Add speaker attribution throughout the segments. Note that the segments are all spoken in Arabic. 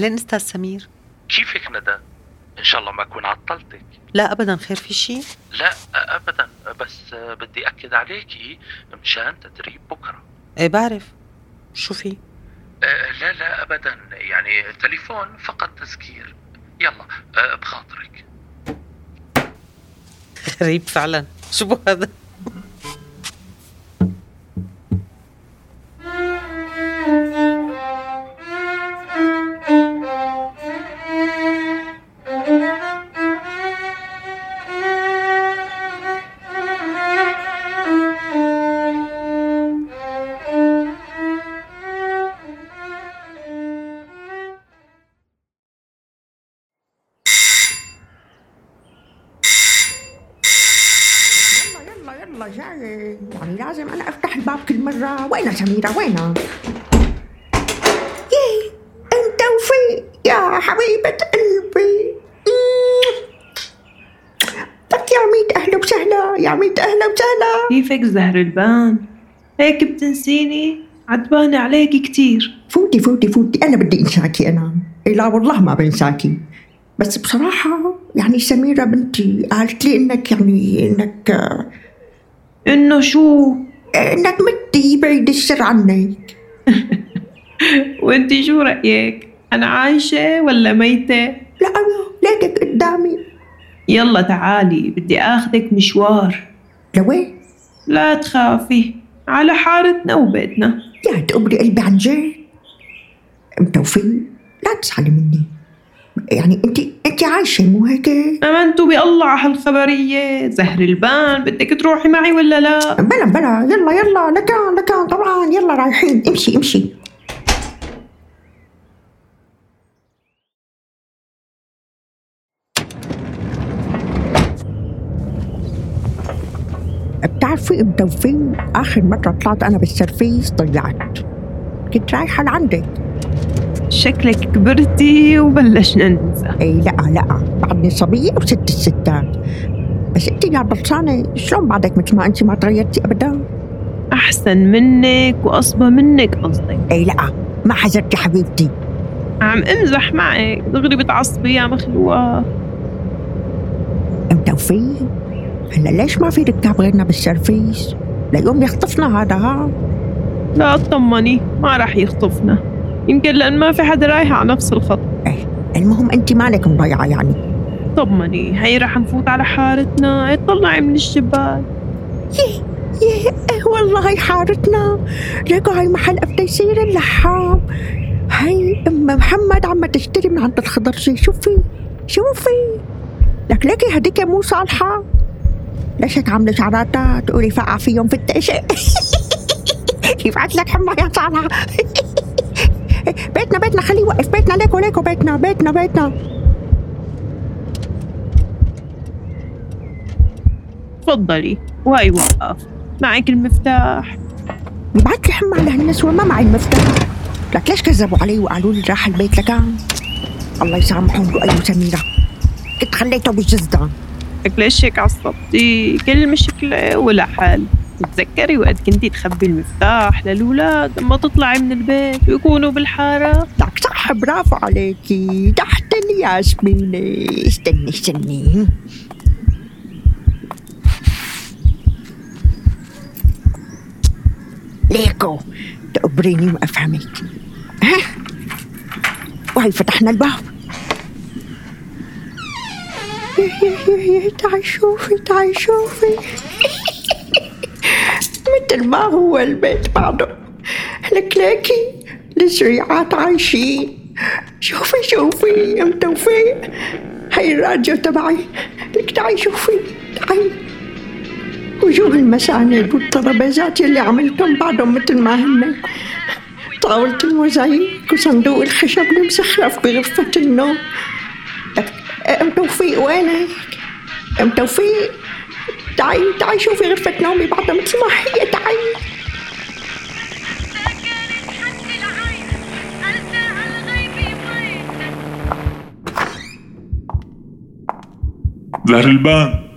Speaker 1: أهلا أستاذ سمير.
Speaker 2: كيفك ندى؟ إن شاء الله ما أكون عطلتك.
Speaker 1: لا ابدا خير في شيء
Speaker 2: لا ابدا. بس بدي أكد عليكي مشان تدريب بكرة.
Speaker 1: إيه بعرف. شو في؟
Speaker 2: أه، لا لا ابدا. يعني تليفون فقط تذكير. يلا أه، بخاطرك.
Speaker 1: غريب فعلا. شو هذا؟
Speaker 3: يلا جاي. يعني لازم أنا أفتح الباب كل مرة. وين سميرة؟ وين يي أنت وفي يا حبيبة قلبي. لك يا ميت أهلا وسهلا. يا ميت أهلا وسهلا.
Speaker 4: كيفك زهر البان هيك بتنسيني؟ عتبانة عليكي كتير.
Speaker 3: فوتي فوتي فوتي. أنا بدي إنساكي أنا. إيه لا والله ما بنساكي. بس بصراحة يعني سميرة بنتي قالت لي إنك يعني إنك
Speaker 4: إنه شو؟
Speaker 3: إنك متي بعيد السر عنك.
Speaker 4: وإنتي شو رأيك؟ أنا عايشة ولا ميتة؟
Speaker 3: لا أنا ليكك قدامي.
Speaker 4: يلا تعالي بدي آخذك مشوار.
Speaker 3: لوين؟
Speaker 4: لا تخافي على حارتنا وبيتنا.
Speaker 3: يا تقبلي قلبي عن جد. ام توفيق لا تزعلي مني. يعني انت انت عايشة مو هيك؟
Speaker 4: امنتوا بالله على هالخبرية؟ زهر البان بدك تروحي معي ولا لا؟
Speaker 3: بلا بلا يلا يلا لكان لكان طبعا يلا رايحين. امشي امشي. بتعرفي ام توفيق آخر مرة طلعت أنا بالسرفيس ضيعت كنت رايحة لعندك.
Speaker 4: شكلك كبرتي وبلشنا ننسى.
Speaker 3: إي لا لا. بعدني صبية وست الستات. بس انت يا بيلسانة شلون بعدك مثل ما انت ما تغيرتي ابدا؟
Speaker 4: أحسن منك واصبى منك قصدك.
Speaker 3: إي لا. ما حزرتي حبيبتي.
Speaker 4: عم امزح معك. دغري بتعصبي يا مخلوقة.
Speaker 3: ام توفيق هلأ ليش ما في ركاب غيرنا بالسرفيس ليكون يخطفنا هذا ها؟
Speaker 4: لا اطمني ما راح يخطفنا. يمكن لأن ما في حدا رايح على نفس الخط.
Speaker 3: إيه المهم أنت مالك مضيعه يعني.
Speaker 4: طمني هي رح نفوت على حارتنا. اطلعي من الشباك.
Speaker 3: يه يه إيه والله حارتنا. لقوا هاي محل تيسير اللحام. هاي أم محمد عم تشتري من عند الخضرجي شوفي شوفي. لك ليكي هديك مو صالحة ليش هيك عاملة شعراتها تقولي فقع فيهم في التقشة يبعت لك حمى يا صالحة. بيتنا بيتنا خليه يوقف. بيتنا ليكو ليكو بيتنا بيتنا بيتنا.
Speaker 4: تفضلي. وهي وقف. معك المفتاح.
Speaker 3: يبعت لي حمى على هالنسوة ما معي المفتاح. لك ليش كذبوا علي وقالوا لي راح البيت لكان الله يسامحهم لؤي وسميرة كنت خليته بالجزدان
Speaker 4: لك ليش هيك عصبتي. كل مشكلة ولا حل. تتذكري وقت كنتي تخبي المفتاح للولاد لما تطلعي من البيت ويكونوا بالحارة؟
Speaker 3: لك صح برافو عليكي. تحت الياسمينة استني استني. ليكو. تقبريني ما أفهمك. ها؟ وهي فتحنا الباب. تعي شوفي تعي شوفي. ما هو البيت بعده. الكلاكي الزريعات عايشين شوفي شوفي ام توفيق هاي الراديو تبعي. لك تعي شوفي تعي. وجوه المساند والترابيزات اللي عملتهم بعدهم مثل ما هن. طاولة الموزاييك وصندوق الخشب المسخرف بغرفة النوم. أم توفيق وينك؟ أم توفيق تعي تعي شوفي غرفة نومي بعدها مثل ما هي تعي
Speaker 5: زهر البان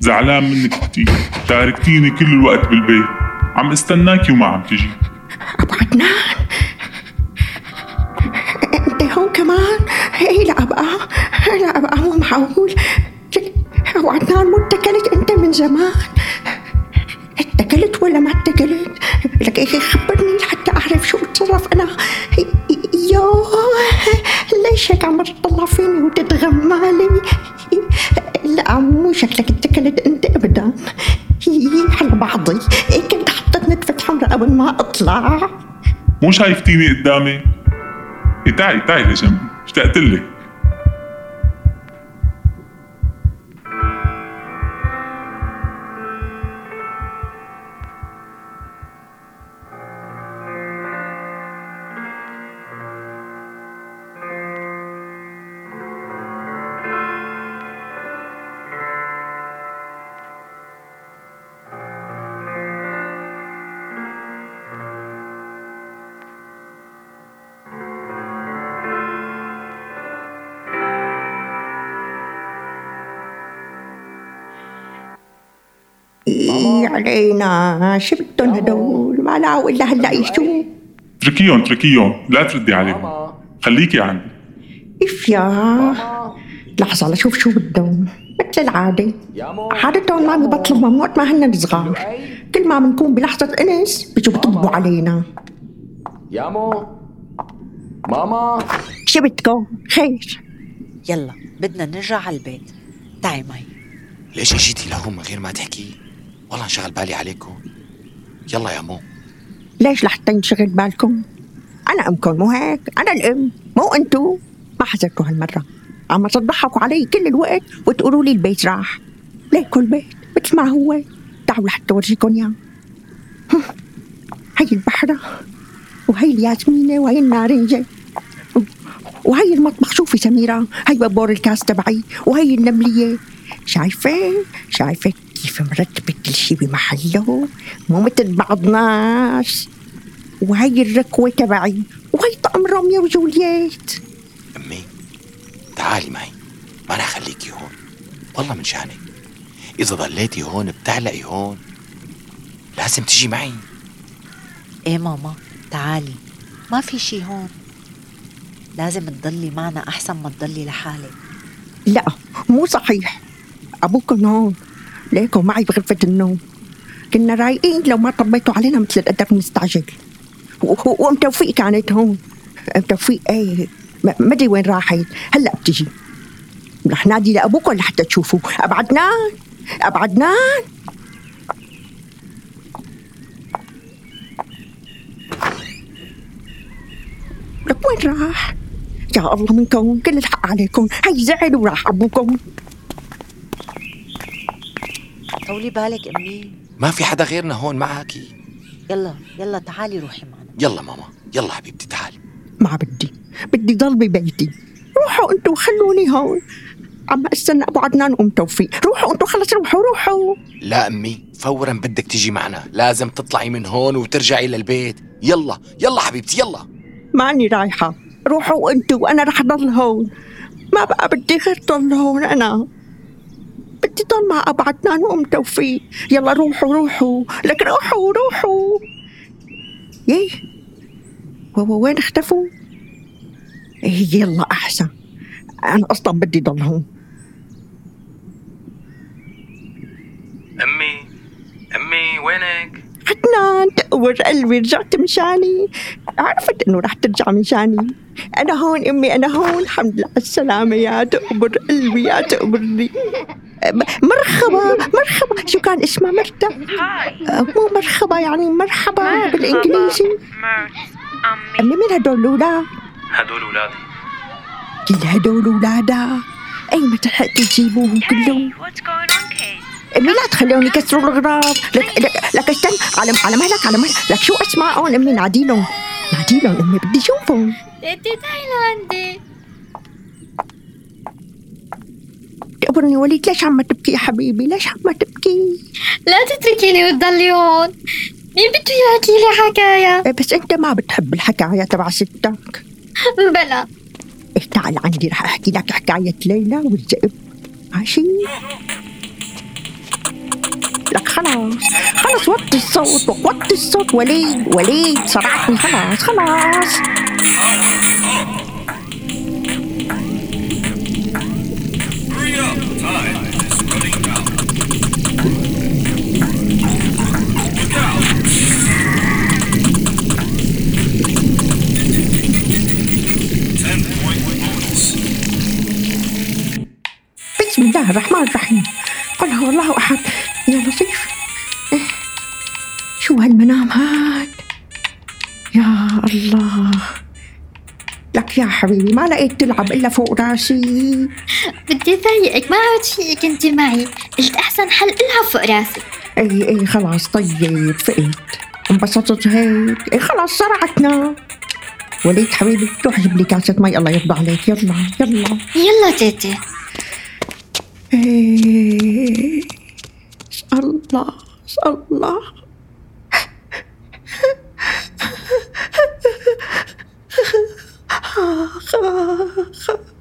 Speaker 5: زعلان منك كتير تاركتيني كل الوقت بالبيت عم استناكي وما عم تجي.
Speaker 3: ابو عدنان أنت هون كمان؟ إيه لا أبقى لا أبقى مو معقول. ابو عدنان مو اتكلت انت زمان. اتكلت ولا ما اتكلت لك إيه خبرني؟ لحتى أعرف شو اتصرف أنا يوه ليش هيك عم تطلع فيني وتتغمالي؟ لا مو شكلك اتكلت أنت ابدا. على بعضي. إيه كنت حطيت نتفة حمراء قبل ما أطلع؟
Speaker 5: مو شايفتيني قدامي؟ إيه تعي تعي لجنبي اشتقت لك؟
Speaker 3: علينا شو بدهم هدول ما لاقوا الا هلا يشوف
Speaker 5: اتركيهم اتركيهم لا تردي عليهم. خليكي عندي.
Speaker 3: اف يا لحظة لشوف شو بدهم. مثل العادة عادتهم ما بيبطلوا ممنوع ما هن صغار كل ما بنكون بلحظة إنس بيجوا بيطبوا علينا.
Speaker 6: يامو ماما.
Speaker 3: شو بدكم خير.
Speaker 7: يلا بدنا نرجع على البيت. تعي معي
Speaker 8: ليش اجيتي لهون من غير ما تحكي؟ والله انشغل بالي عليكم. يلا يا مو.
Speaker 3: ليش لحتى ينشغل بالكم؟ أنا امكم مو هيك أنا الأم مو أنتو. ما حذرتوا هالمرة. عم تضحكوا علي كل الوقت وتقولوا لي البيت راح. ليكوا البيت مثل ما هو. تعالوا لحتى أورجيكم إياه. هم، هي البحرة وهي الياسمينة وهي النارنجة وهي المطبخ شوفي سميرة. هي بابور الكاس تبعي وهي النملية. شايفة؟ شايفة كيف مرتبة كل شي بمحله. مو مثل بعض ناس وهي الركوة تبعي. وهي طقم روميو وجولييت.
Speaker 8: أمي تعالي معي. ما أنا خليكي هون. والله من شأنك. إذا ضليتي هون بتعلقي هون. لازم تجي معي.
Speaker 7: إيه ماما تعالي. ما في شي هون. لازم تضلي معنا أحسن ما تضلي لحالك.
Speaker 3: لا مو صحيح. أبوكم هون. ليكم معي بغرفة النوم. كنا رايقين لو ما طبيتوا علينا مثل الأدب مستعجل و- و- وأم توفيق كانت هون. أم توفيق إيه ما أدري وين راحت. هلأ بتجي. رح نادي لأبوكم لحتى تشوفوا أبعدنان أبعدنان لك وين راح؟ يا الله منكم كل الحق عليكم. هي زعل وراح أبوكم.
Speaker 7: طولي بالك أمي.
Speaker 8: ما في حدا غيرنا هون معك؟
Speaker 7: يلا يلا تعالي روحي معنا.
Speaker 8: يلا ماما يلا حبيبتي تعالي.
Speaker 3: ما بدي بدي ضل ببيتي. روحوا أنتوا خلوني هون. عم استنى أبو عدنان وام توفيق. روحوا أنتوا خلص روحوا روحوا.
Speaker 8: لا أمي فورا بدك تيجي معنا. لازم تطلعي من هون وترجعي للبيت. يلا يلا حبيبتي يلا.
Speaker 3: ماني رايحة. روحوا أنتوا وأنا رح ضل هون. ما بقى بدي غير ضل هون أنا. بدي ضل مع ابو عدنان وام توفيق يلا روحوا روحوا. لك روحوا روحوا. و- وين اختفوا؟ إيه يلا أحسن. أنا أصلا بدي ضل هون
Speaker 2: أمي أمي وينك؟
Speaker 3: عدنان تقبر قلبي رجعت مشاني عرفت إنه رح ترجع مشاني أنا هون أمي أنا هون. الحمد لله على السلامة. يا تقبر قلبي يا تقبرني مرحبا مرحبا. شو كان اسمها مرتا مو مرحبا يعني مرحبا بالإنجليزي. أمي مين هدول الأولاد؟
Speaker 9: هدول ولادي
Speaker 3: كل هدول ولادها أي متى لحقتوا تجيبوهم كلهم؟ أمي لا تخليهم يكسروا الغراب لك لك, لك استنى. على على مهلك على مهلك. لك شو اسمائهم أمي ناديلهم. ناديلهم أمي بدي أشوفهم.
Speaker 10: تيتي تايلاندي
Speaker 3: تقبرني وليد ليش عم تبكي يا حبيبي؟ ليش عم تبكي؟
Speaker 10: لا تتركيني وتضلي هون مين بده يحكي لي حكاية؟
Speaker 3: إيه بس أنت ما بتحب الحكاية تبع ستك.
Speaker 10: بلا.
Speaker 3: إيه تعال عندي رح أحكي لك حكاية ليلى والذئب ماشي؟ لك خلاص. خلاص وطي الصوت وطي الصوت وليد وليد صرعتني. خلاص خلاص. الله الرحمن الرحيم. قل هو الله أحد. يا لطيف. إيه. شو هالمنام هاد؟ يا الله. لك يا حبيبي ما لقيت تلعب إلا فوق راسي.
Speaker 10: بدي ضايقك ما عاد فيك أنت معي. قلت أحسن حل العب فوق راسي.
Speaker 3: إي إي خلاص طيب فقت انبسطت هيك. إي خلاص صرعتنا وليد حبيبي روح جيب لي كاسة مي. الله يرضى عليك. يلا يلا.
Speaker 10: يلا تيتي.
Speaker 3: إيه. اسأل الله اسأل الله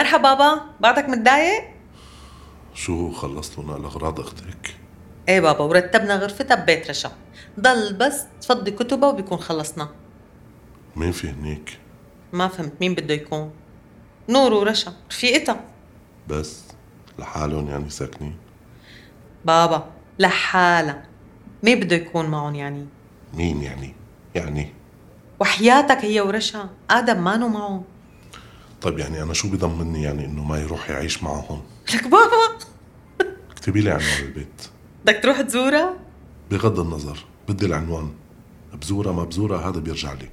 Speaker 1: مرحبا بابا بعدك متضايق؟
Speaker 11: شو خلصتوا نقل اغراض أختك؟
Speaker 1: إيه بابا ورتبنا غرفتها ببيت رشا. ضل بس تفضي كتبها وبيكون خلصنا.
Speaker 11: مين في هنيك؟
Speaker 1: ما فهمت مين بده يكون؟ نور ورشا رفيقتها.
Speaker 11: بس لحالهم يعني ساكنين؟
Speaker 1: بابا لحالها. مين بده يكون معهم يعني؟
Speaker 11: مين يعني؟ يعني؟
Speaker 1: وحياتك هي ورشا آدم مانو معهم.
Speaker 11: طيب يعني أنا شو بضمني يعني إنه ما يروح يعيش معهم؟
Speaker 1: لك بابا.
Speaker 11: اكتبي لي عنوان البيت.
Speaker 1: بدك تروح تزورها؟
Speaker 11: بغض النظر بدي العنوان. بزورة ما بزورة هذا بيرجع لي.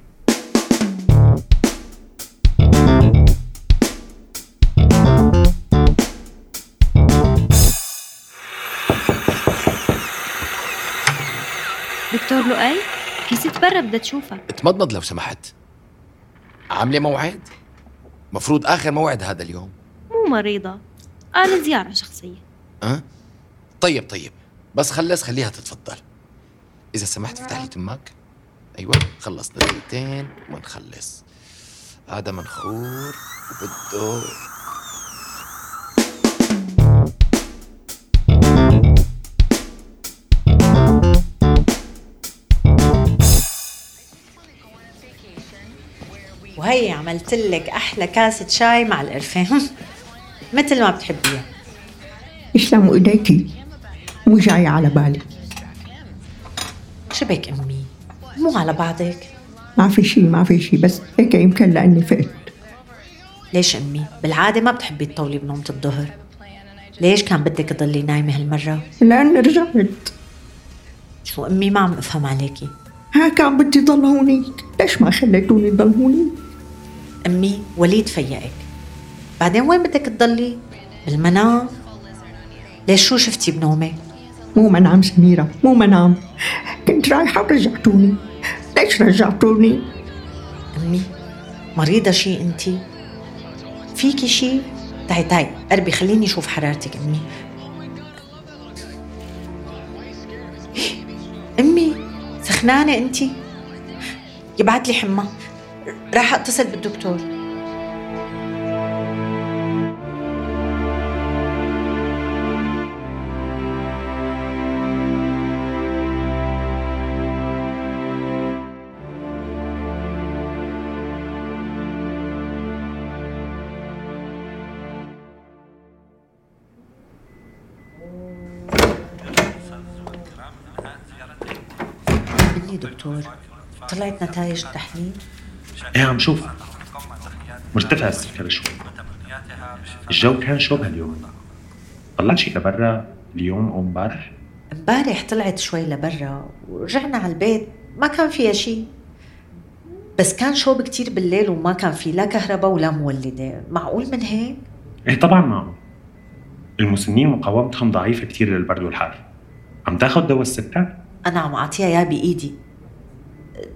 Speaker 10: دكتور لؤي في ست برا بدها تشوفك
Speaker 8: اتمضمض لو سمحت. عاملة موعد؟ مفروض آخر موعد هذا اليوم.
Speaker 10: مو مريضة. قال زيارة شخصية.
Speaker 8: أه؟ طيب طيب. بس خلص خليها تتفضل. إذا سمحت افتح لي تمك أيوة خلصنا دقيقتين ونخلص. هذا منخور وبده
Speaker 7: وهي عملت لك أحلى كاسة شاي مع القرفه مثل ما بتحبيها.
Speaker 3: يسلموا ايديكي مو جاي على بالي.
Speaker 7: شبك أمي؟ مو على بعضك؟
Speaker 3: ما في شي ما في شي بس هيك يمكن لأني فقت.
Speaker 7: ليش أمي؟ بالعادة ما بتحبي تطولي بنومة الظهر. ليش كان بدك تضلي نايمة هالمرة؟
Speaker 3: لاني رجعت.
Speaker 7: شو أمي ما عم أفهم عليكي.
Speaker 3: ها كان بدي ضل هونيك ليش ما خليتوني ضل هونيك
Speaker 7: أمي وليد فيقك. بعدين وين بدك تضلي؟ بالمنام. ليش شو شفتي بنومك
Speaker 3: مو منام سميرة مو منام كنت رايحة ورجعتوني. ليش رجعتوني؟
Speaker 7: أمي مريضة شي انتي فيكي شي؟ تعي تعي قربي خليني أشوف حرارتك أمي. أمي سخنانة انتي يبعت لي حمى. راح اتصل بالدكتور. إيه دكتور؟ طلعت نتائج التحليل؟
Speaker 9: إيه عم شوفها؟ مرتفع السكر شوي. الجو كان شو بهاليوم؟ طلعت شي لبرا؟ اليوم أو امبارح؟
Speaker 7: امبارح طلعت شوي لبرا ورجعنا على البيت ما كان فيها شي. بس كان شوب كتير بالليل وما كان في لا كهرباء ولا مولدة. معقول من هيك؟
Speaker 9: إيه طبعا معقول المسنين مقاومتهم ضعيفة كتير للبرد والحر. عم تاخد دواء السكر؟
Speaker 7: أنا عم أعطيها إياه بإيدي.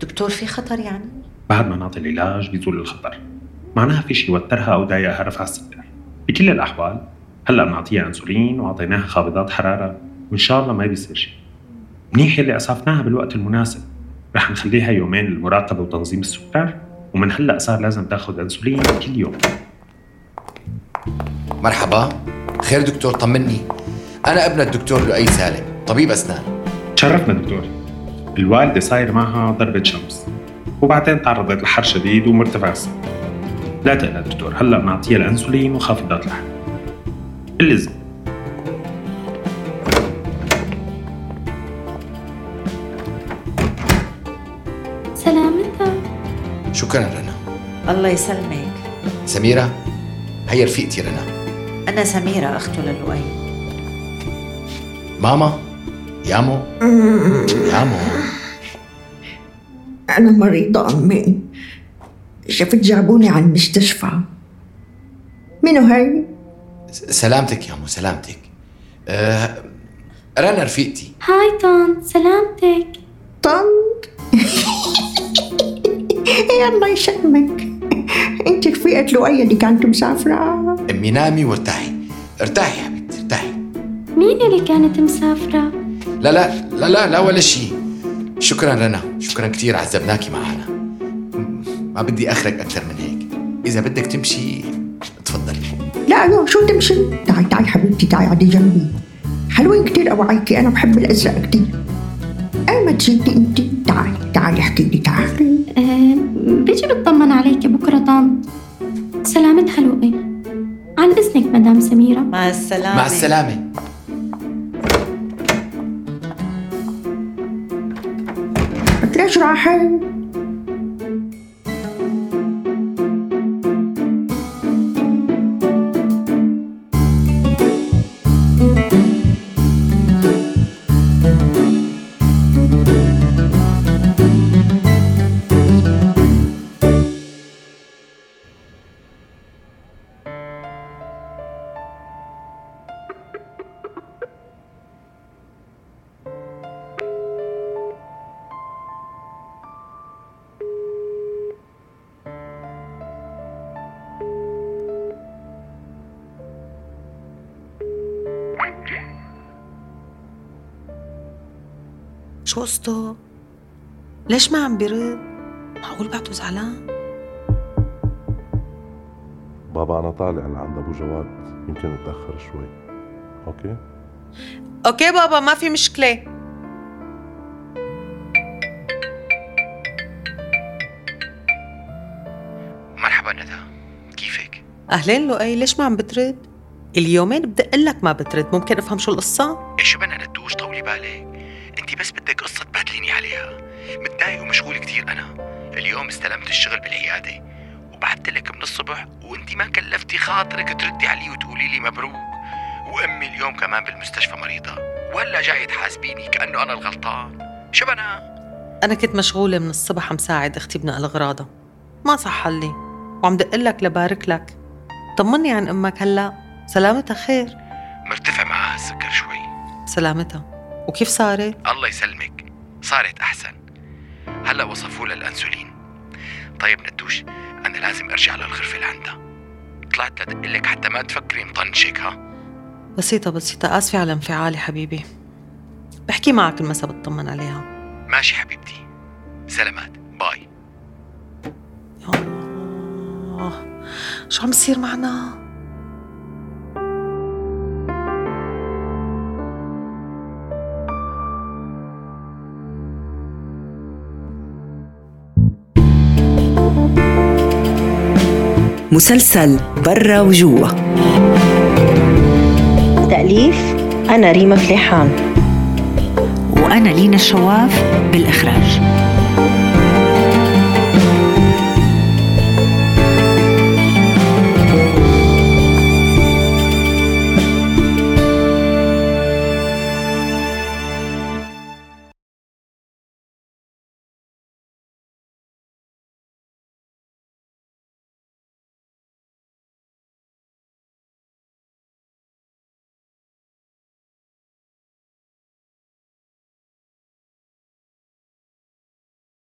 Speaker 7: دكتور في خطر يعني؟
Speaker 9: بعد ما نعطي العلاج بيزول الخطر. معناها في شيء يوترها أو ضايقها رفع السكر. بكل الأحوال هلأ بنعطيها إنسولين وعطيناها خافضات حرارة وإن شاء الله ما بيصير شيء منيح اللي أسعفناها بالوقت المناسب. رح نخليها يومين للمراقبة وتنظيم السكر ومن هلأ صار لازم تاخذ إنسولين كل يوم.
Speaker 8: مرحبا. خير دكتور طمني. أنا ابن الدكتور لؤي سالم طبيب أسنان.
Speaker 9: تشرفنا دكتور. الوالدة صاير معها ضربة شمس. وبعدين تعرضت لحر شديد ومرتفع السكر لا تقلق دكتور هلا بنعطيها الانسولين وخافضات الحرق اللي زي
Speaker 10: سلامتها
Speaker 8: شكرا رنا.
Speaker 7: الله يسلمك.
Speaker 8: سميرة هي رفيقتي رنا.
Speaker 7: أنا سميرة أخته للؤي
Speaker 8: ماما يامو يامو
Speaker 3: أنا مريضة أمي شفت جابوني على المستشفى منو هاي؟
Speaker 8: سلامتك يامو سلامتك. أه رنا رفيقتي
Speaker 10: هاي طن سلامتك.
Speaker 3: طنط الله يسلمك أنت رفيقة لؤي اللي كانت مسافرة.
Speaker 8: أمي نامي وارتاحي. ارتاحي يا حبيبتي ارتاحي.
Speaker 10: مين اللي كانت مسافرة؟
Speaker 8: لا لا لا لا لا ولا شيء. شكرا رنا شكرا كثير عذبناكي معنا ما بدي اخرك أكثر من هيك. إذا بدك تمشي تفضلي
Speaker 3: لا لا شو تمشي؟ تعي تعي حبيبتي تعي عدي جنبي. حلوين كتير أوعيكي أنا بحب الأزرق كتير. أي ما تزيدي أنت؟ تعالي تعالي احكي لي تعالي
Speaker 10: أه بيجي بطمن عليك بكرة طنط سلامتها لؤي. عن إذنك مدام سميرة.
Speaker 7: مع السلامة.
Speaker 8: مع السلامة.
Speaker 3: ليش
Speaker 1: شو قصته؟ ليش ما عم بيرد؟ معقول بعده زعلان؟
Speaker 11: بابا أنا طالع لعند أبو جواد يمكن نتأخر شوي أوكي؟
Speaker 1: أوكي بابا ما في مشكلة
Speaker 8: مرحبا ندى كيفك؟
Speaker 1: أهلين لؤي ليش ما عم بترد؟ اليومين بدق لك ما بترد ممكن أفهم شو القصة؟
Speaker 8: إيش بدنا ندوش طولي بالك انت بس بدك قصة تبهدليني عليها. متضايق ومشغول كثير أنا. اليوم استلمت الشغل بالعيادة. وبعثت لك من الصبح وانت ما كلفتي خاطرك تردي علي وتقولي لي مبروك. وأمي اليوم كمان بالمستشفى مريضة. وهلا جاي تحاسبيني كأنه أنا الغلطان. شو بنا؟
Speaker 1: أنا كنت مشغولة من الصبح عم ساعد أختي بنقل أغراضها ما صح لي وعم دق لك لبارك لك. طمني عن أمك هلأ. سلامتها خير.
Speaker 8: مرتفع معها السكر شوي.
Speaker 1: سلامتها. وكيف صارت؟
Speaker 8: الله يسلمك. صارت أحسن. هلأ وصفوا لها الأنسولين. طيب ندوش أنا لازم أرجع للغرفة لعندها. طلعت لدق لك حتى ما تفكري مطنشك ها؟
Speaker 1: بسيطة بسيطة. آسفة على انفعالي حبيبي. بحكي معك المسا بطمن عليها.
Speaker 8: ماشي حبيبتي. سلامات. باي.
Speaker 1: يا الله. شو عم بصير معنا؟
Speaker 12: مسلسل برا وجوا.
Speaker 13: تأليف أنا ريما فليحان.
Speaker 7: وأنا لينا الشواف بالإخراج.